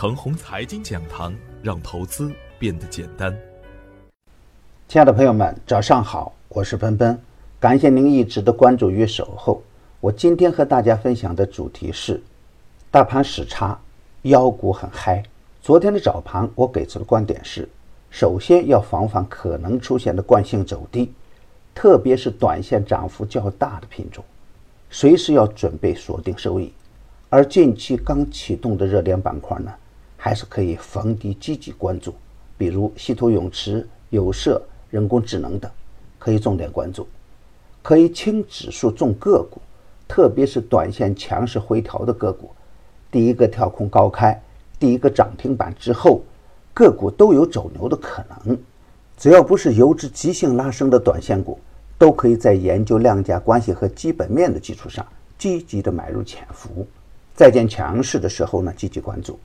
程红财经讲堂，让投资变得简单。亲爱的朋友们，早上好，我是奔奔，感谢您一直的关注与守候。我今天和大家分享的主题是大盘时差，妖股很嗨。昨天的早盘，我给出的观点是：首先要防范可能出现的惯性走低，特别是短线涨幅较大的品种，随时要准备锁定收益。而近期刚启动的热点板块呢，还是可以逢低积极关注，比如稀土永磁、有色、人工智能等，可以重点关注。可以轻指数重个股，特别是短线强势回调的个股，第一个跳空高开。第一个涨停板之后，个股都有走牛的可能。只要不是由之急性拉升的短线股，都可以在研究量价关系和基本面的基础上，积极的买入潜伏。再见强势的时候呢，积极关注。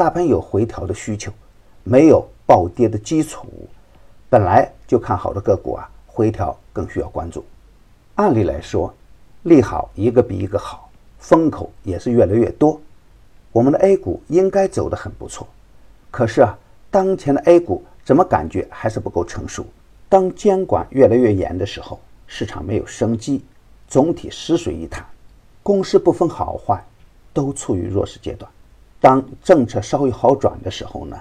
大盘有回调的需求，没有暴跌的基础，本来就看好的个股啊，回调更需要关注。按理来说，利好一个比一个好，风口也是越来越多。我们的 A 股应该走得很不错，可是啊，当前的 A 股怎么感觉还是不够成熟？当监管越来越严的时候，市场没有生机，总体死水一潭，公司不分好坏，都处于弱势阶段。当政策稍微好转的时候呢，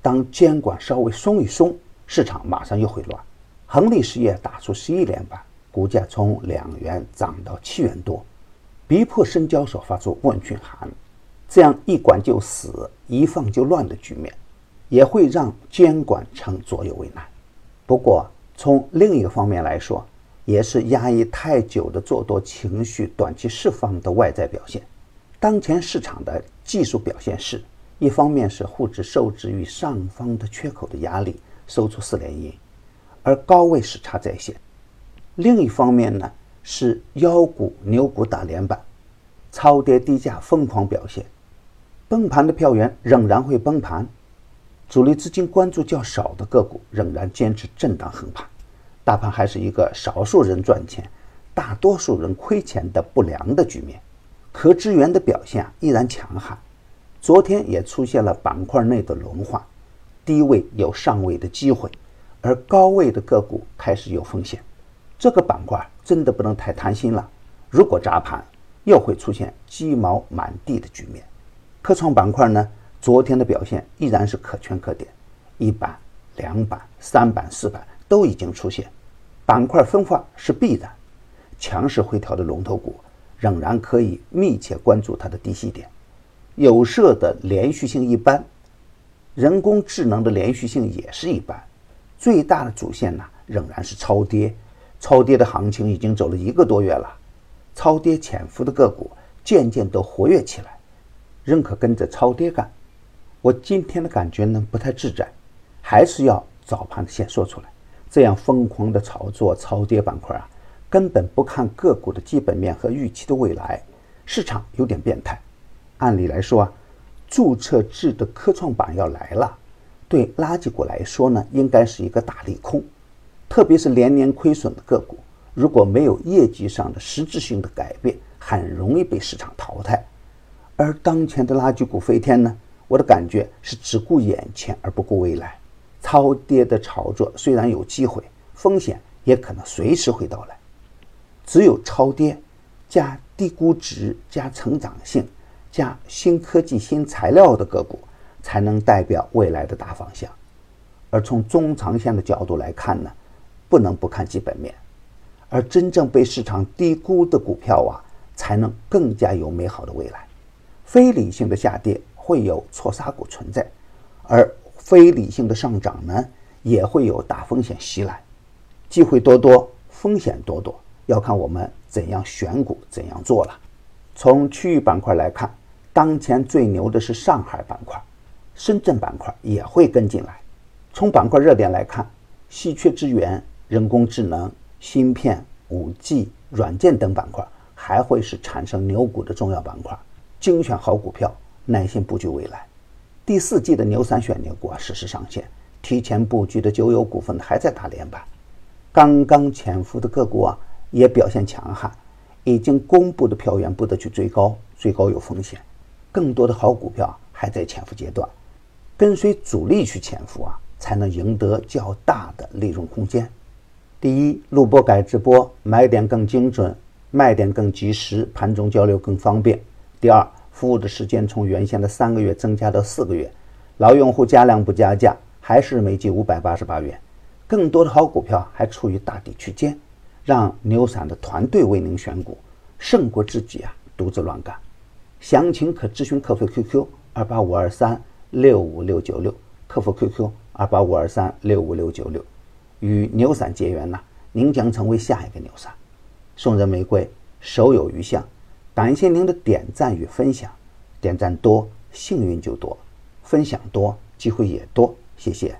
当监管稍微松一松，市场马上又会乱。恒力实业打出十一连板，股价从两元涨到七元多，逼迫深交所发出问讯函。这样一管就死，一放就乱的局面，也会让监管层左右为难。不过，从另一个方面来说，也是压抑太久的做多情绪短期释放的外在表现。当前市场的技术表现是：一方面是沪指受制于上方的缺口的压力，收出四连阴，而高位时差在线；另一方面呢，是妖股牛股打连板，超跌低价疯狂表现。崩盘的票源仍然会崩盘，主力资金关注较少的个股仍然坚持震荡横盘，大盘还是一个少数人赚钱、大多数人亏钱的不良的局面。可资源的表现依然强悍，昨天也出现了板块内的轮换，低位有上位的机会，而高位的个股开始有风险。这个板块真的不能太贪心了，如果砸盘，又会出现鸡毛满地的局面。科创板块呢，昨天的表现依然是可圈可点，一板、两板、三板、四板都已经出现，板块分化是必然。强势回调的龙头股仍然可以密切关注它的低吸点。有色的连续性一般，人工智能的连续性也是一般，最大的主线呢仍然是超跌，超跌的行情已经走了一个多月了，超跌潜伏的个股渐渐都活跃起来。认可跟着超跌干，我今天的感觉呢不太自在，还是要早盘先说出来。这样疯狂的炒作超跌板块啊，根本不看个股的基本面和预期的未来，市场有点变态。按理来说啊，注册制的科创板要来了，对垃圾股来说呢，应该是一个大利空，特别是连年亏损的个股，如果没有业绩上的实质性的改变，很容易被市场淘汰。而当前的垃圾股飞天呢？我的感觉是只顾眼前而不顾未来。超跌的炒作虽然有机会，风险也可能随时会到来。只有超跌加低估值加成长性加新科技新材料的个股，才能代表未来的大方向。而从中长线的角度来看呢，不能不看基本面。而真正被市场低估的股票啊，才能更加有美好的未来。非理性的下跌会有错杀股存在，而非理性的上涨呢，也会有大风险袭来。机会多多，风险多多，要看我们怎样选股，怎样做了。从区域板块来看，当前最牛的是上海板块，深圳板块也会跟进来。从板块热点来看，稀缺资源、人工智能、芯片、五 G、软件等板块还会是产生牛股的重要板块。精选好股票，耐心布局未来。第四季的牛三选牛股啊实时上线，提前布局的九友股份还在打连板，刚刚潜伏的个股啊也表现强悍。已经公布的票源不得去追高，追高有风险。更多的好股票还在潜伏阶段，跟随主力去潜伏啊，才能赢得较大的利润空间。第一，录播改直播，买点更精准，卖点更及时，盘中交流更方便。第二，服务的时间从原先的三个月增加到四个月，老用户加量不加价，还是每季五百八十八元。更多的好股票还处于大底区间，让牛散的团队为您选股，胜过自己啊独自乱干。详情可咨询客服 QQ 二八五二三六五六九六，客服 QQ 二八五二三六五六九六。与牛散结缘呢，您将成为下一个牛散。送人玫瑰，手有余香。感谢您的点赞与分享，点赞多，幸运就多；分享多，机会也多。谢谢。